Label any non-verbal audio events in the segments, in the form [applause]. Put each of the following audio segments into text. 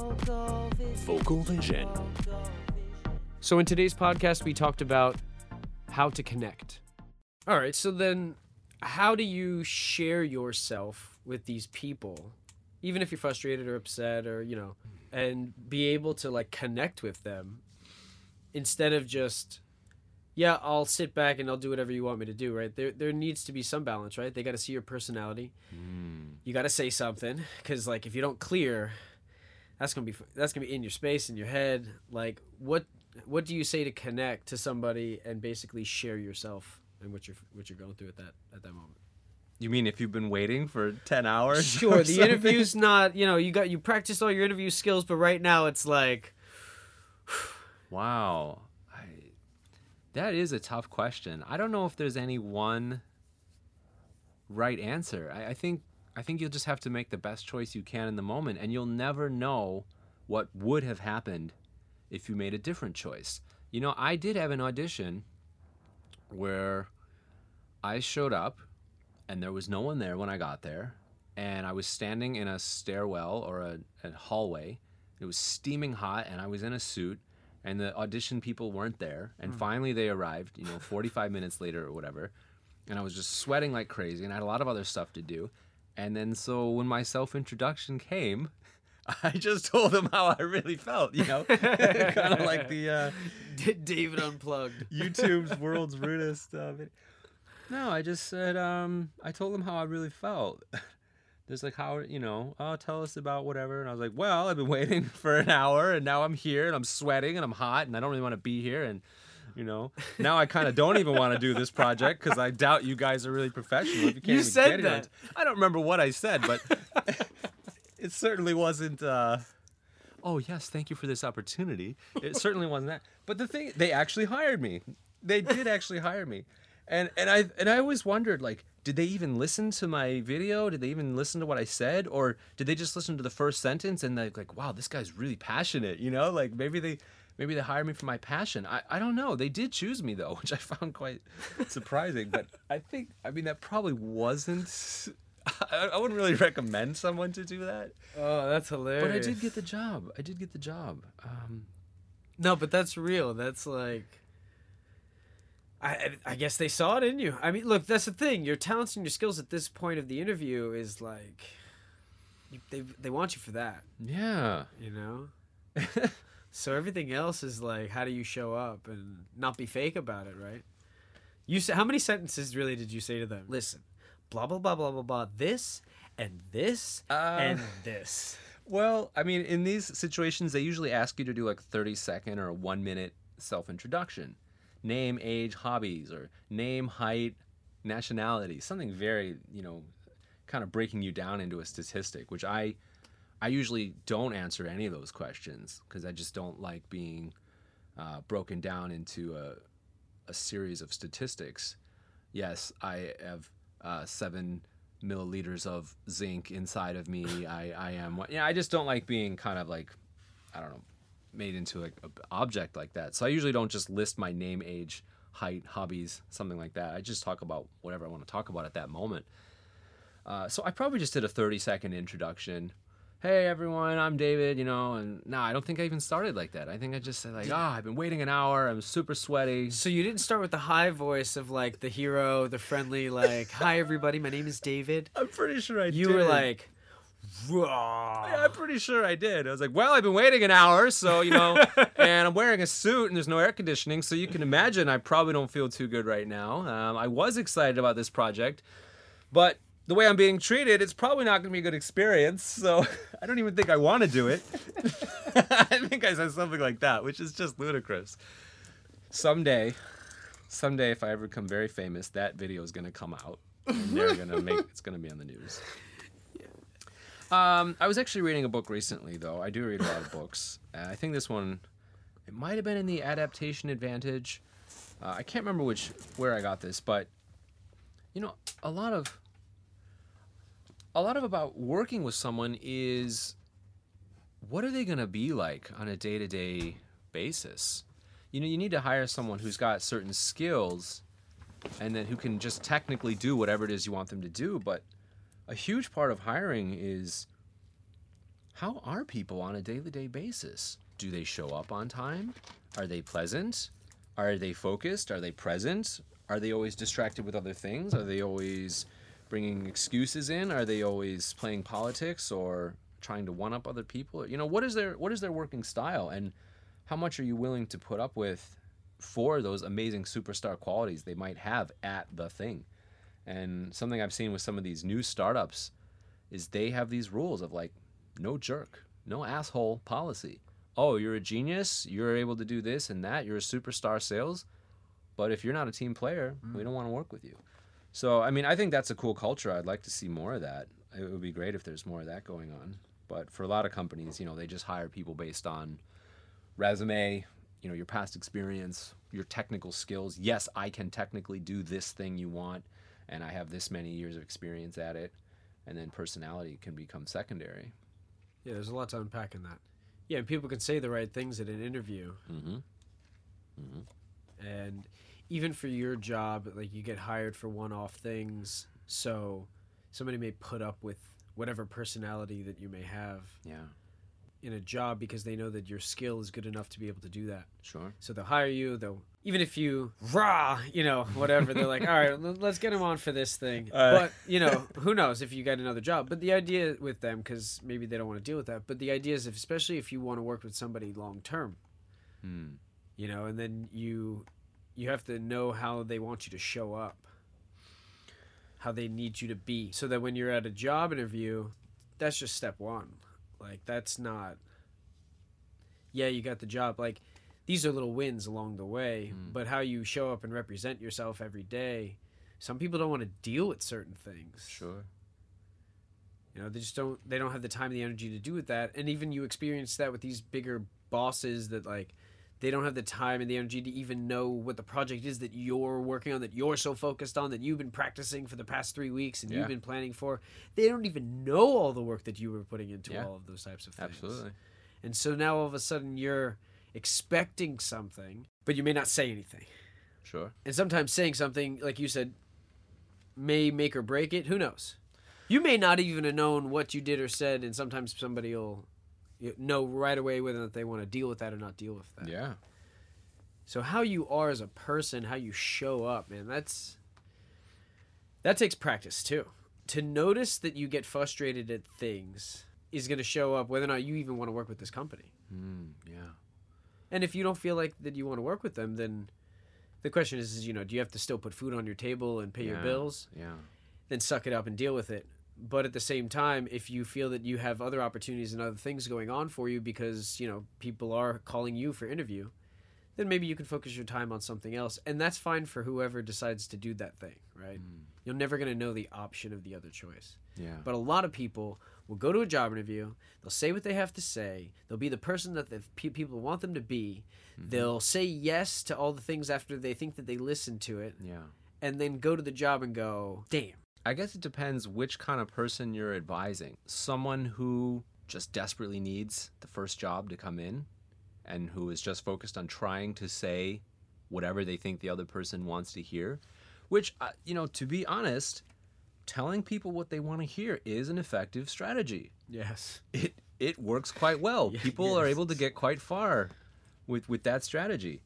Vocal Vision. So in today's podcast, we talked about how to connect. All right, so then how do you share yourself with these people, even if you're frustrated or upset or you know, and be able to like connect with them instead of just yeah, I'll sit back and I'll do whatever you want me to do, right? There there needs to be some balance, right? They got to see your personality. Hmm. You got to say something cuz like if you don't clear that's going to be that's to be in your space in your head. Like what what do you say to connect to somebody and basically share yourself and what you're what you're going through at that at that moment? You mean if you've been waiting for 10 hours? [laughs] Sure, the something? interview's not, you know, you got you practiced all your interview skills, but right now it's like [sighs] Wow. I, that is a tough question. I don't know if there's any one right answer. I, I think I think you'll just have to make the best choice you can in the moment, and you'll never know what would have happened if you made a different choice. You know, I did have an audition where I showed up and there was no one there when I got there, and I was standing in a stairwell or a, a hallway. It was steaming hot, and I was in a suit, and the audition people weren't there. And hmm. finally, they arrived, you know, 45 minutes later or whatever. And I was just sweating like crazy, and I had a lot of other stuff to do. And then, so when my self introduction came, [laughs] I just told them how I really felt, you know, [laughs] kind of like the uh, [laughs] David unplugged. YouTube's world's rudest. Uh, no, I just said um, I told them how I really felt. There's like how you know, oh, tell us about whatever, and I was like, well, I've been waiting for an hour, and now I'm here, and I'm sweating, and I'm hot, and I don't really want to be here, and you know, now I kind of don't even want to do this project because I doubt you guys are really professional. If you can't You even said that. I don't remember what I said, but [laughs] it certainly wasn't. Uh, oh yes, thank you for this opportunity. It certainly wasn't that. But the thing, they actually hired me. They did actually hire me, and and I and I always wondered like, did they even listen to my video? Did they even listen to what I said, or did they just listen to the first sentence and like, wow, this guy's really passionate, you know? Like maybe they. Maybe they hired me for my passion. I, I don't know. They did choose me though, [laughs] which I found quite surprising. But I think I mean that probably wasn't. [laughs] I, I wouldn't really recommend someone to do that. Oh, that's hilarious. But I did get the job. I did get the job. Um, No, but that's real. That's like I I- guess they saw it in you. I mean, look, that's the thing. Your talents and your skills at this point of the interview is like they they want you for that, yeah. you know? [laughs] so everything else is like how do you show up and not be fake about it, right? You say, how many sentences really did you say to them? Listen, blah blah blah blah blah blah this and this Uh, and this. [laughs] Well, I mean, in these situations, they usually ask you to do like 30 second or a one minute self introduction. Name, age, hobbies, or name, height, nationality. Something very, you know, kind of breaking you down into a statistic, which I. I usually don't answer any of those questions because I just don't like being uh, broken down into a, a series of statistics. Yes, I have uh, seven milliliters of zinc inside of me. I, I am yeah, I just don't like being kind of like I don't know, made into an object like that. So I usually don't just list my name, age, height, hobbies, something like that. I just talk about whatever I want to talk about at that moment. Uh, so I probably just did a 30 second introduction. Hey everyone, I'm David, you know, and no, I don't think I even started like that. I think I just said like, ah, I've been waiting an hour, I'm super sweaty. So you didn't start with the high voice of like the hero, the friendly, like, "Hi everybody, my name is David." [laughs] I'm pretty sure I You did. were like, "Raw." Yeah, I'm pretty sure I did. I was like, well, I've been waiting an hour, so, you know, [laughs] and I'm wearing a suit and there's no air conditioning, so you can imagine I probably don't feel too good right now. Um, I was excited about this project, but the way I'm being treated, it's probably not going to be a good experience, so [laughs] I don't even think I want to do it. [laughs] I think I said something like that, which is just ludicrous. Someday, someday, if I ever become very famous, that video is going to come out. And they're going to make [laughs] it's going to be on the news. Um, I was actually reading a book recently, though. I do read a lot of books. And I think this one, it might have been in the Adaptation Advantage. Uh, I can't remember which where I got this, but you know, a lot of a lot of about working with someone is what are they going to be like on a day-to-day basis? You know, you need to hire someone who's got certain skills and then who can just technically do whatever it is you want them to do, but a huge part of hiring is how are people on a day-to-day basis? Do they show up on time? Are they pleasant? Are they focused? Are they present? Are they always distracted with other things? Are they always bringing excuses in? Are they always playing politics or trying to one up other people? You know, what is their what is their working style and how much are you willing to put up with for those amazing superstar qualities they might have at the thing? And something I've seen with some of these new startups is they have these rules of like no jerk, no asshole policy. Oh, you're a genius, you're able to do this and that, you're a superstar sales, but if you're not a team player, we mm. don't want to work with you. So, I mean, I think that's a cool culture. I'd like to see more of that. It would be great if there's more of that going on. But for a lot of companies, you know, they just hire people based on resume, you know, your past experience, your technical skills. Yes, I can technically do this thing you want, and I have this many years of experience at it. And then personality can become secondary. Yeah, there's a lot to unpack in that. Yeah, and people can say the right things at an interview, Mm-hmm. and even for your job, like you get hired for one-off things, so somebody may put up with whatever personality that you may have Yeah, in a job because they know that your skill is good enough to be able to do that. sure. So they'll hire you. They'll even if you rah, you know, whatever. They're like, all right, let's get him on for this thing. Uh. but you know, who knows if you get another job? But the idea with them, because maybe they don't want to deal with that. But the idea is, if, especially if you want to work with somebody long term, Hmm. you know, and then you you have to know how they want you to show up, how they need you to be, so that when you're at a job interview, that's just step one. Like that's not. Yeah, you got the job. Like these are little wins along the way, Mm. but how you show up and represent yourself every day. Some people don't want to deal with certain things. Sure. You know, they just don't they don't have the time and the energy to do with that. And even you experience that with these bigger bosses that like they don't have the time and the energy to even know what the project is that you're working on that you're so focused on that you've been practicing for the past 3 weeks and Yeah. you've been planning for. They don't even know all the work that you were putting into Yeah. all of those types of things. Absolutely. And so now all of a sudden you're expecting something, but you may not say anything. Sure. And sometimes saying something, like you said, may make or break it. Who knows? You may not even have known what you did or said, and sometimes somebody will know right away whether they want to deal with that or not deal with that. Yeah. So how you are as a person, how you show up, man, that's that takes practice too. To notice that you get frustrated at things is going to show up whether or not you even want to work with this company. Mm, yeah. And if you don't feel like that you want to work with them, then the question is, is you know, do you have to still put food on your table and pay your bills? Yeah. Then suck it up and deal with it. But at the same time, if you feel that you have other opportunities and other things going on for you because, you know, people are calling you for interview, then maybe you can focus your time on something else. And that's fine for whoever decides to do that thing, right? Mm, You're never going to know the option of the other choice. yeah. But a lot of people will go to a job interview. They'll say what they have to say. They'll be the person that the pe- people want them to be. Mm-hmm. They'll say yes to all the things after they think that they listened to it, yeah. and then go to the job and go, "Damn, I guess it depends which kind of person you're advising. Someone who just desperately needs the first job to come in and who is just focused on trying to say whatever they think the other person wants to hear, which, uh, you know, to be honest, telling people what they want to hear is an effective strategy. yes, It it works quite well. [laughs] Yeah, People are able to get quite far with with that strategy.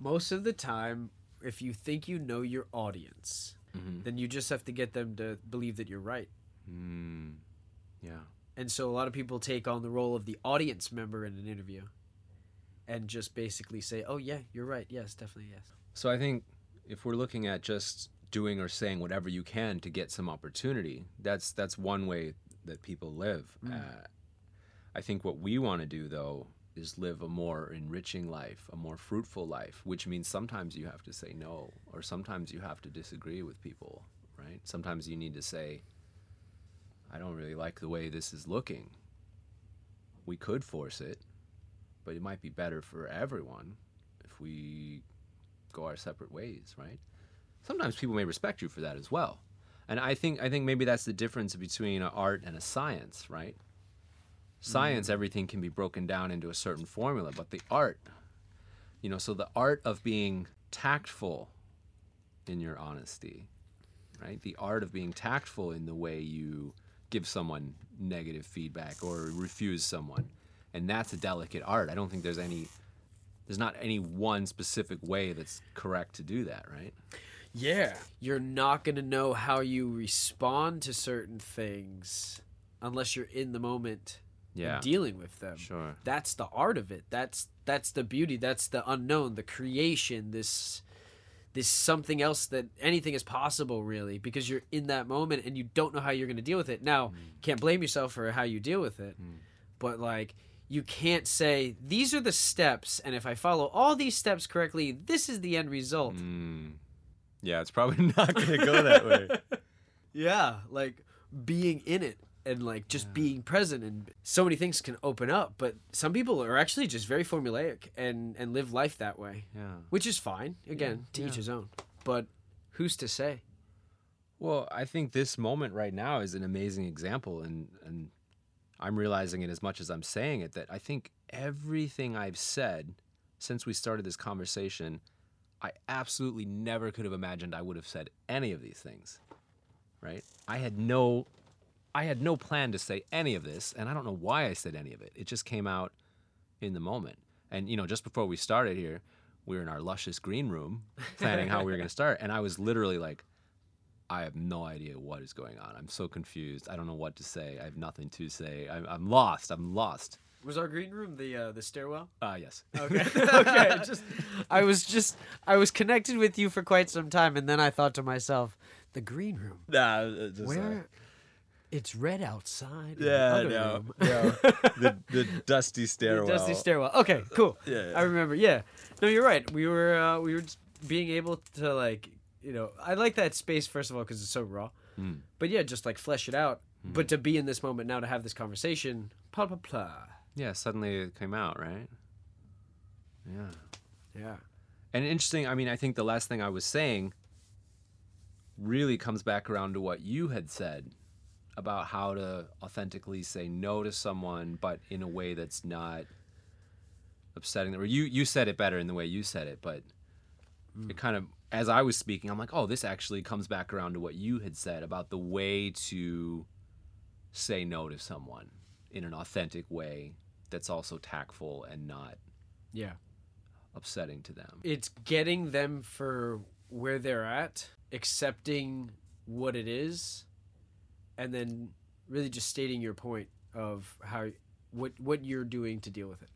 most of the time, if you think you know your audience, Mm-hmm. then you just have to get them to believe that you're right." Mm, yeah. And so a lot of people take on the role of the audience member in an interview, and just basically say, "Oh yeah, you're right. Yes, definitely yes." So I think if we're looking at just doing or saying whatever you can to get some opportunity, that's that's one way that people live. Mm. Uh, I think what we want to do though is live a more enriching life, a more fruitful life, which means sometimes you have to say no or sometimes you have to disagree with people, right? Sometimes you need to say I don't really like the way this is looking. We could force it, but it might be better for everyone if we go our separate ways, right? Sometimes people may respect you for that as well. And I think I think maybe that's the difference between art and a science, right? Science, mm. everything can be broken down into a certain formula, but the art, you know, so the art of being tactful in your honesty, right? The art of being tactful in the way you give someone negative feedback or refuse someone. And that's a delicate art. I don't think there's any there's not any one specific way that's correct to do that, right? Yeah. You're not going to know how you respond to certain things unless you're in the moment Yeah. dealing with them. Sure. That's the art of it. That's that's the beauty. That's the unknown, the creation, this this something else that anything is possible really because you're in that moment and you don't know how you're going to deal with it. Now, Mm. you can't blame yourself for how you deal with it. But like you can't say these are the steps and if I follow all these steps correctly, this is the end result. Mm. Yeah, it's probably [laughs] not going to go that way. [laughs] Yeah, like being in it and like just being present and so many things can open up, but some people are actually just very formulaic and and live life that way, Yeah. which is fine. Again, to each his own. But who's to say? Well, I think this moment right now is an amazing example, and and I'm realizing it as much as I'm saying it that I think everything I've said since we started this conversation, I absolutely never could have imagined I would have said any of these things. Right? I had no I had no plan to say any of this, and I don't know why I said any of it. It just came out in the moment. And you know, just before we started here, we were in our luscious green room [laughs] planning how we were going to start, and I was literally like I have no idea what is going on. I'm so confused. I don't know what to say. I have nothing to say. I'm, I'm lost. I'm lost. Was our green room the uh, the stairwell? Uh, yes. Okay. [laughs] [laughs] okay. Just I was just I was connected with you for quite some time and then I thought to myself, the green room. Nah, uh, just, uh, Where it's red outside. the yeah, no, no. [laughs] the, the dusty The stairwell. Dusty stairwell. Okay, cool. [laughs] Yeah, yeah. I remember. Yeah. No, you're right. We were uh, we were just being able to like you know I like that space first of all because it's so raw. Mm. But yeah, just like flesh it out. But to be in this moment now to have this conversation, blah blah blah. Yeah, suddenly it came out, right? Yeah. Yeah. And interesting, I mean, I think the last thing I was saying really comes back around to what you had said about how to authentically say no to someone, but in a way that's not upsetting them. Or you, you said it better in the way you said it, but hmm. it kind of, as I was speaking, I'm like, oh, this actually comes back around to what you had said about the way to say no to someone in an authentic way that's also tactful and not Yeah. upsetting to them. It's getting them for where they're at, accepting what it is, and then really just stating your point of how what what you're doing to deal with it.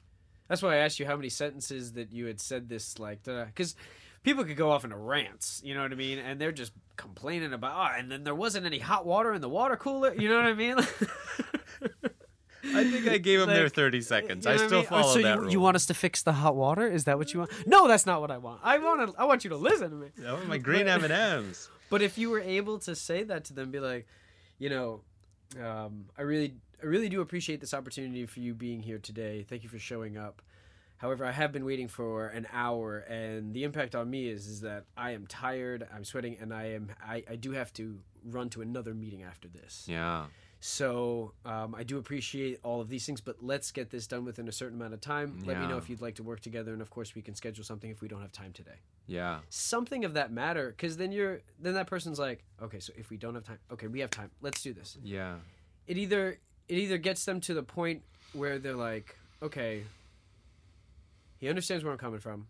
That's why I asked you how many sentences that you had said this like because people could go off into rants, you know what I mean, and they're just complaining about oh, and then there wasn't any hot water in the water cooler, you know what I mean? [laughs] I think I gave them their 30 seconds. You know I still mean? Oh, follow so that you, rule. you want us to fix the hot water? Is that what you want? No, that's not what I want. I want to. I want you to listen to me. Oh, my green M&Ms. [laughs] But if you were able to say that to them, be like, you know, um, I really, I really do appreciate this opportunity for you being here today. Thank you for showing up. However, I have been waiting for an hour, and the impact on me is is that I am tired, I'm sweating, and I am I, I do have to run to another meeting after this. Yeah. So um, I do appreciate all of these things, but let's get this done within a certain amount of time. Let me know if you'd like to work together, and of course we can schedule something if we don't have time today. Yeah. Something of that matter, because then you're then that person's like, okay, so if we don't have time, okay, we have time. Let's do this. Yeah. It either it either gets them to the point where they're like, okay, he understands where I'm coming from.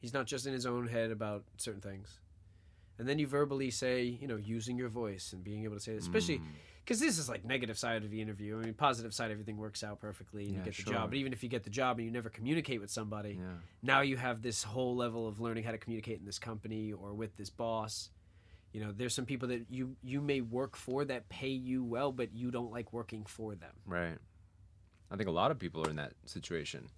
He's not just in his own head about certain things. And then you verbally say, you know, using your voice and being able to say, this, especially Mm. because this is like negative side of the interview. I mean, positive side, everything works out perfectly and Yeah, you get the sure. job. But even if you get the job and you never communicate with somebody, Yeah. now you have this whole level of learning how to communicate in this company or with this boss. You know, there's some people that you you may work for that pay you well, but you don't like working for them. Right. I think a lot of people are in that situation.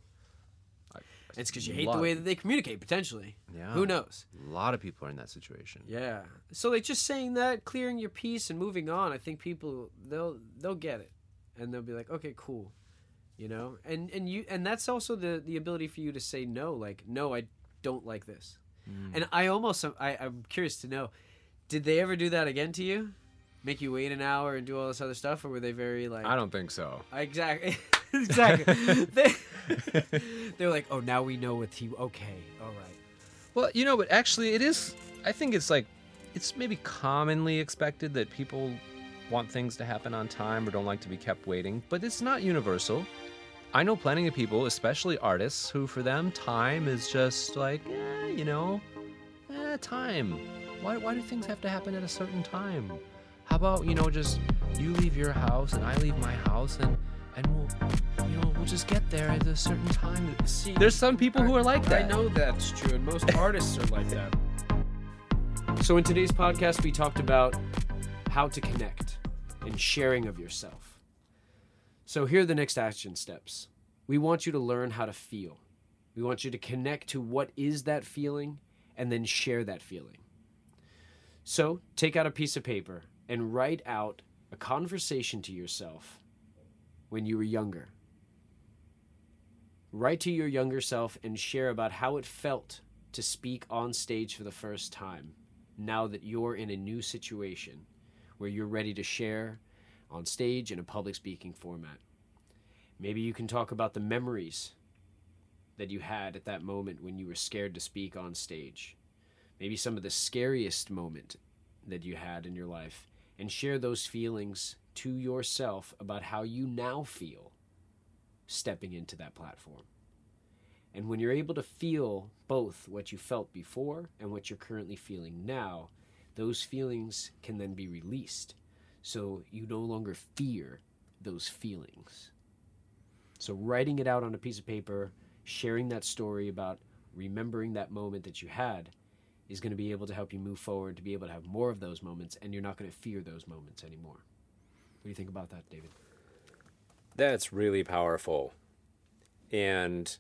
It's because you hate lot- the way that they communicate potentially. Yeah. Who knows? A lot of people are in that situation. Yeah. So like just saying that, clearing your piece and moving on, I think people they'll they'll get it. And they'll be like, "Okay, cool." You know? And and you and that's also the the ability for you to say no, like, "No, I don't like this." Mm. And I almost I I'm curious to know, did they ever do that again to you? Make you wait an hour and do all this other stuff or were they very like I don't think so. Exactly. [laughs] [laughs] exactly. [laughs] they, [laughs] they're like, "Oh, now we know what he Okay. All right." Well, you know, but actually, it is. I think it's like, it's maybe commonly expected that people want things to happen on time or don't like to be kept waiting, but it's not universal. I know plenty of people, especially artists, who for them time is just like, eh, you know, eh, time. Why, why do things have to happen at a certain time? How about, you know, just you leave your house and I leave my house and and we'll you know, we'll just get there at a certain time. See, There's some people who are like that. I know that's true, and most artists are like that. So, in today's podcast, we talked about how to connect and sharing of yourself. So, here are the next action steps. We want you to learn how to feel. We want you to connect to what is that feeling and then share that feeling. So, take out a piece of paper and write out a conversation to yourself when you were younger. Write to your younger self and share about how it felt to speak on stage for the first time now that you're in a new situation where you're ready to share on stage in a public speaking format. Maybe you can talk about the memories that you had at that moment when you were scared to speak on stage. Maybe some of the scariest moment that you had in your life and share those feelings to yourself about how you now feel stepping into that platform. And when you're able to feel both what you felt before and what you're currently feeling now, those feelings can then be released. So you no longer fear those feelings. So writing it out on a piece of paper, sharing that story about remembering that moment that you had is going to be able to help you move forward to be able to have more of those moments and you're not going to fear those moments anymore. What do you think about that, David? That's really powerful. And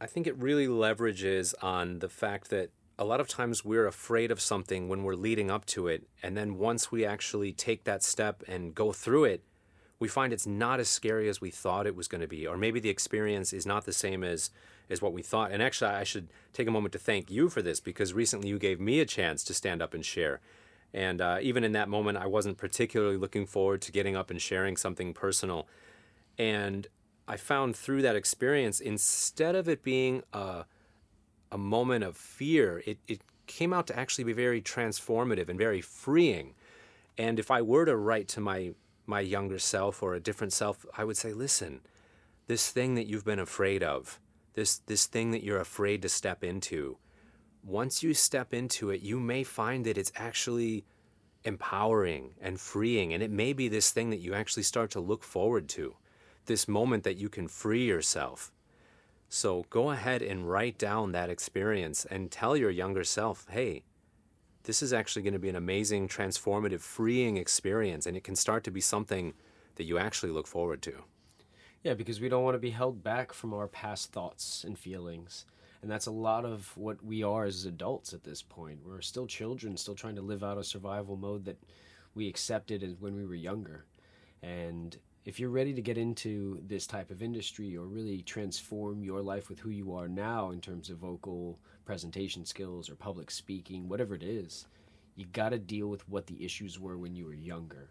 I think it really leverages on the fact that a lot of times we're afraid of something when we're leading up to it. And then once we actually take that step and go through it, we find it's not as scary as we thought it was going to be. Or maybe the experience is not the same as, as what we thought. And actually, I should take a moment to thank you for this because recently you gave me a chance to stand up and share. And uh, even in that moment, I wasn't particularly looking forward to getting up and sharing something personal. And I found through that experience, instead of it being a, a moment of fear, it, it came out to actually be very transformative and very freeing. And if I were to write to my, my younger self or a different self, I would say, listen, this thing that you've been afraid of, this, this thing that you're afraid to step into, once you step into it, you may find that it's actually empowering and freeing. And it may be this thing that you actually start to look forward to, this moment that you can free yourself. So go ahead and write down that experience and tell your younger self, hey, this is actually going to be an amazing, transformative, freeing experience. And it can start to be something that you actually look forward to. Yeah, because we don't want to be held back from our past thoughts and feelings and that's a lot of what we are as adults at this point. We're still children, still trying to live out a survival mode that we accepted as when we were younger. And if you're ready to get into this type of industry or really transform your life with who you are now in terms of vocal presentation skills or public speaking, whatever it is, you got to deal with what the issues were when you were younger.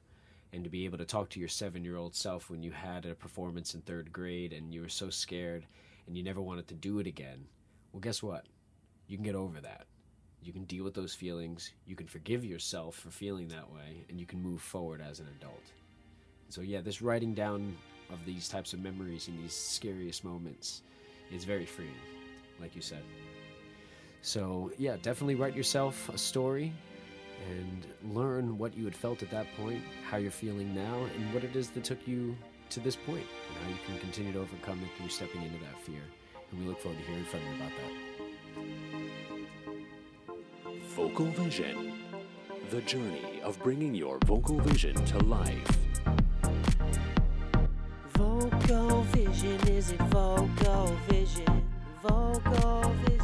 And to be able to talk to your seven year old self when you had a performance in third grade and you were so scared and you never wanted to do it again well, guess what? You can get over that. You can deal with those feelings. You can forgive yourself for feeling that way, and you can move forward as an adult. So, yeah, this writing down of these types of memories and these scariest moments is very freeing, like you said. So, yeah, definitely write yourself a story and learn what you had felt at that point, how you're feeling now, and what it is that took you to this point, and how you can continue to overcome it through stepping into that fear and we look forward to hearing from you about that. Vocal Vision The journey of bringing your vocal vision to life. Vocal vision, is it vocal vision? Vocal vision.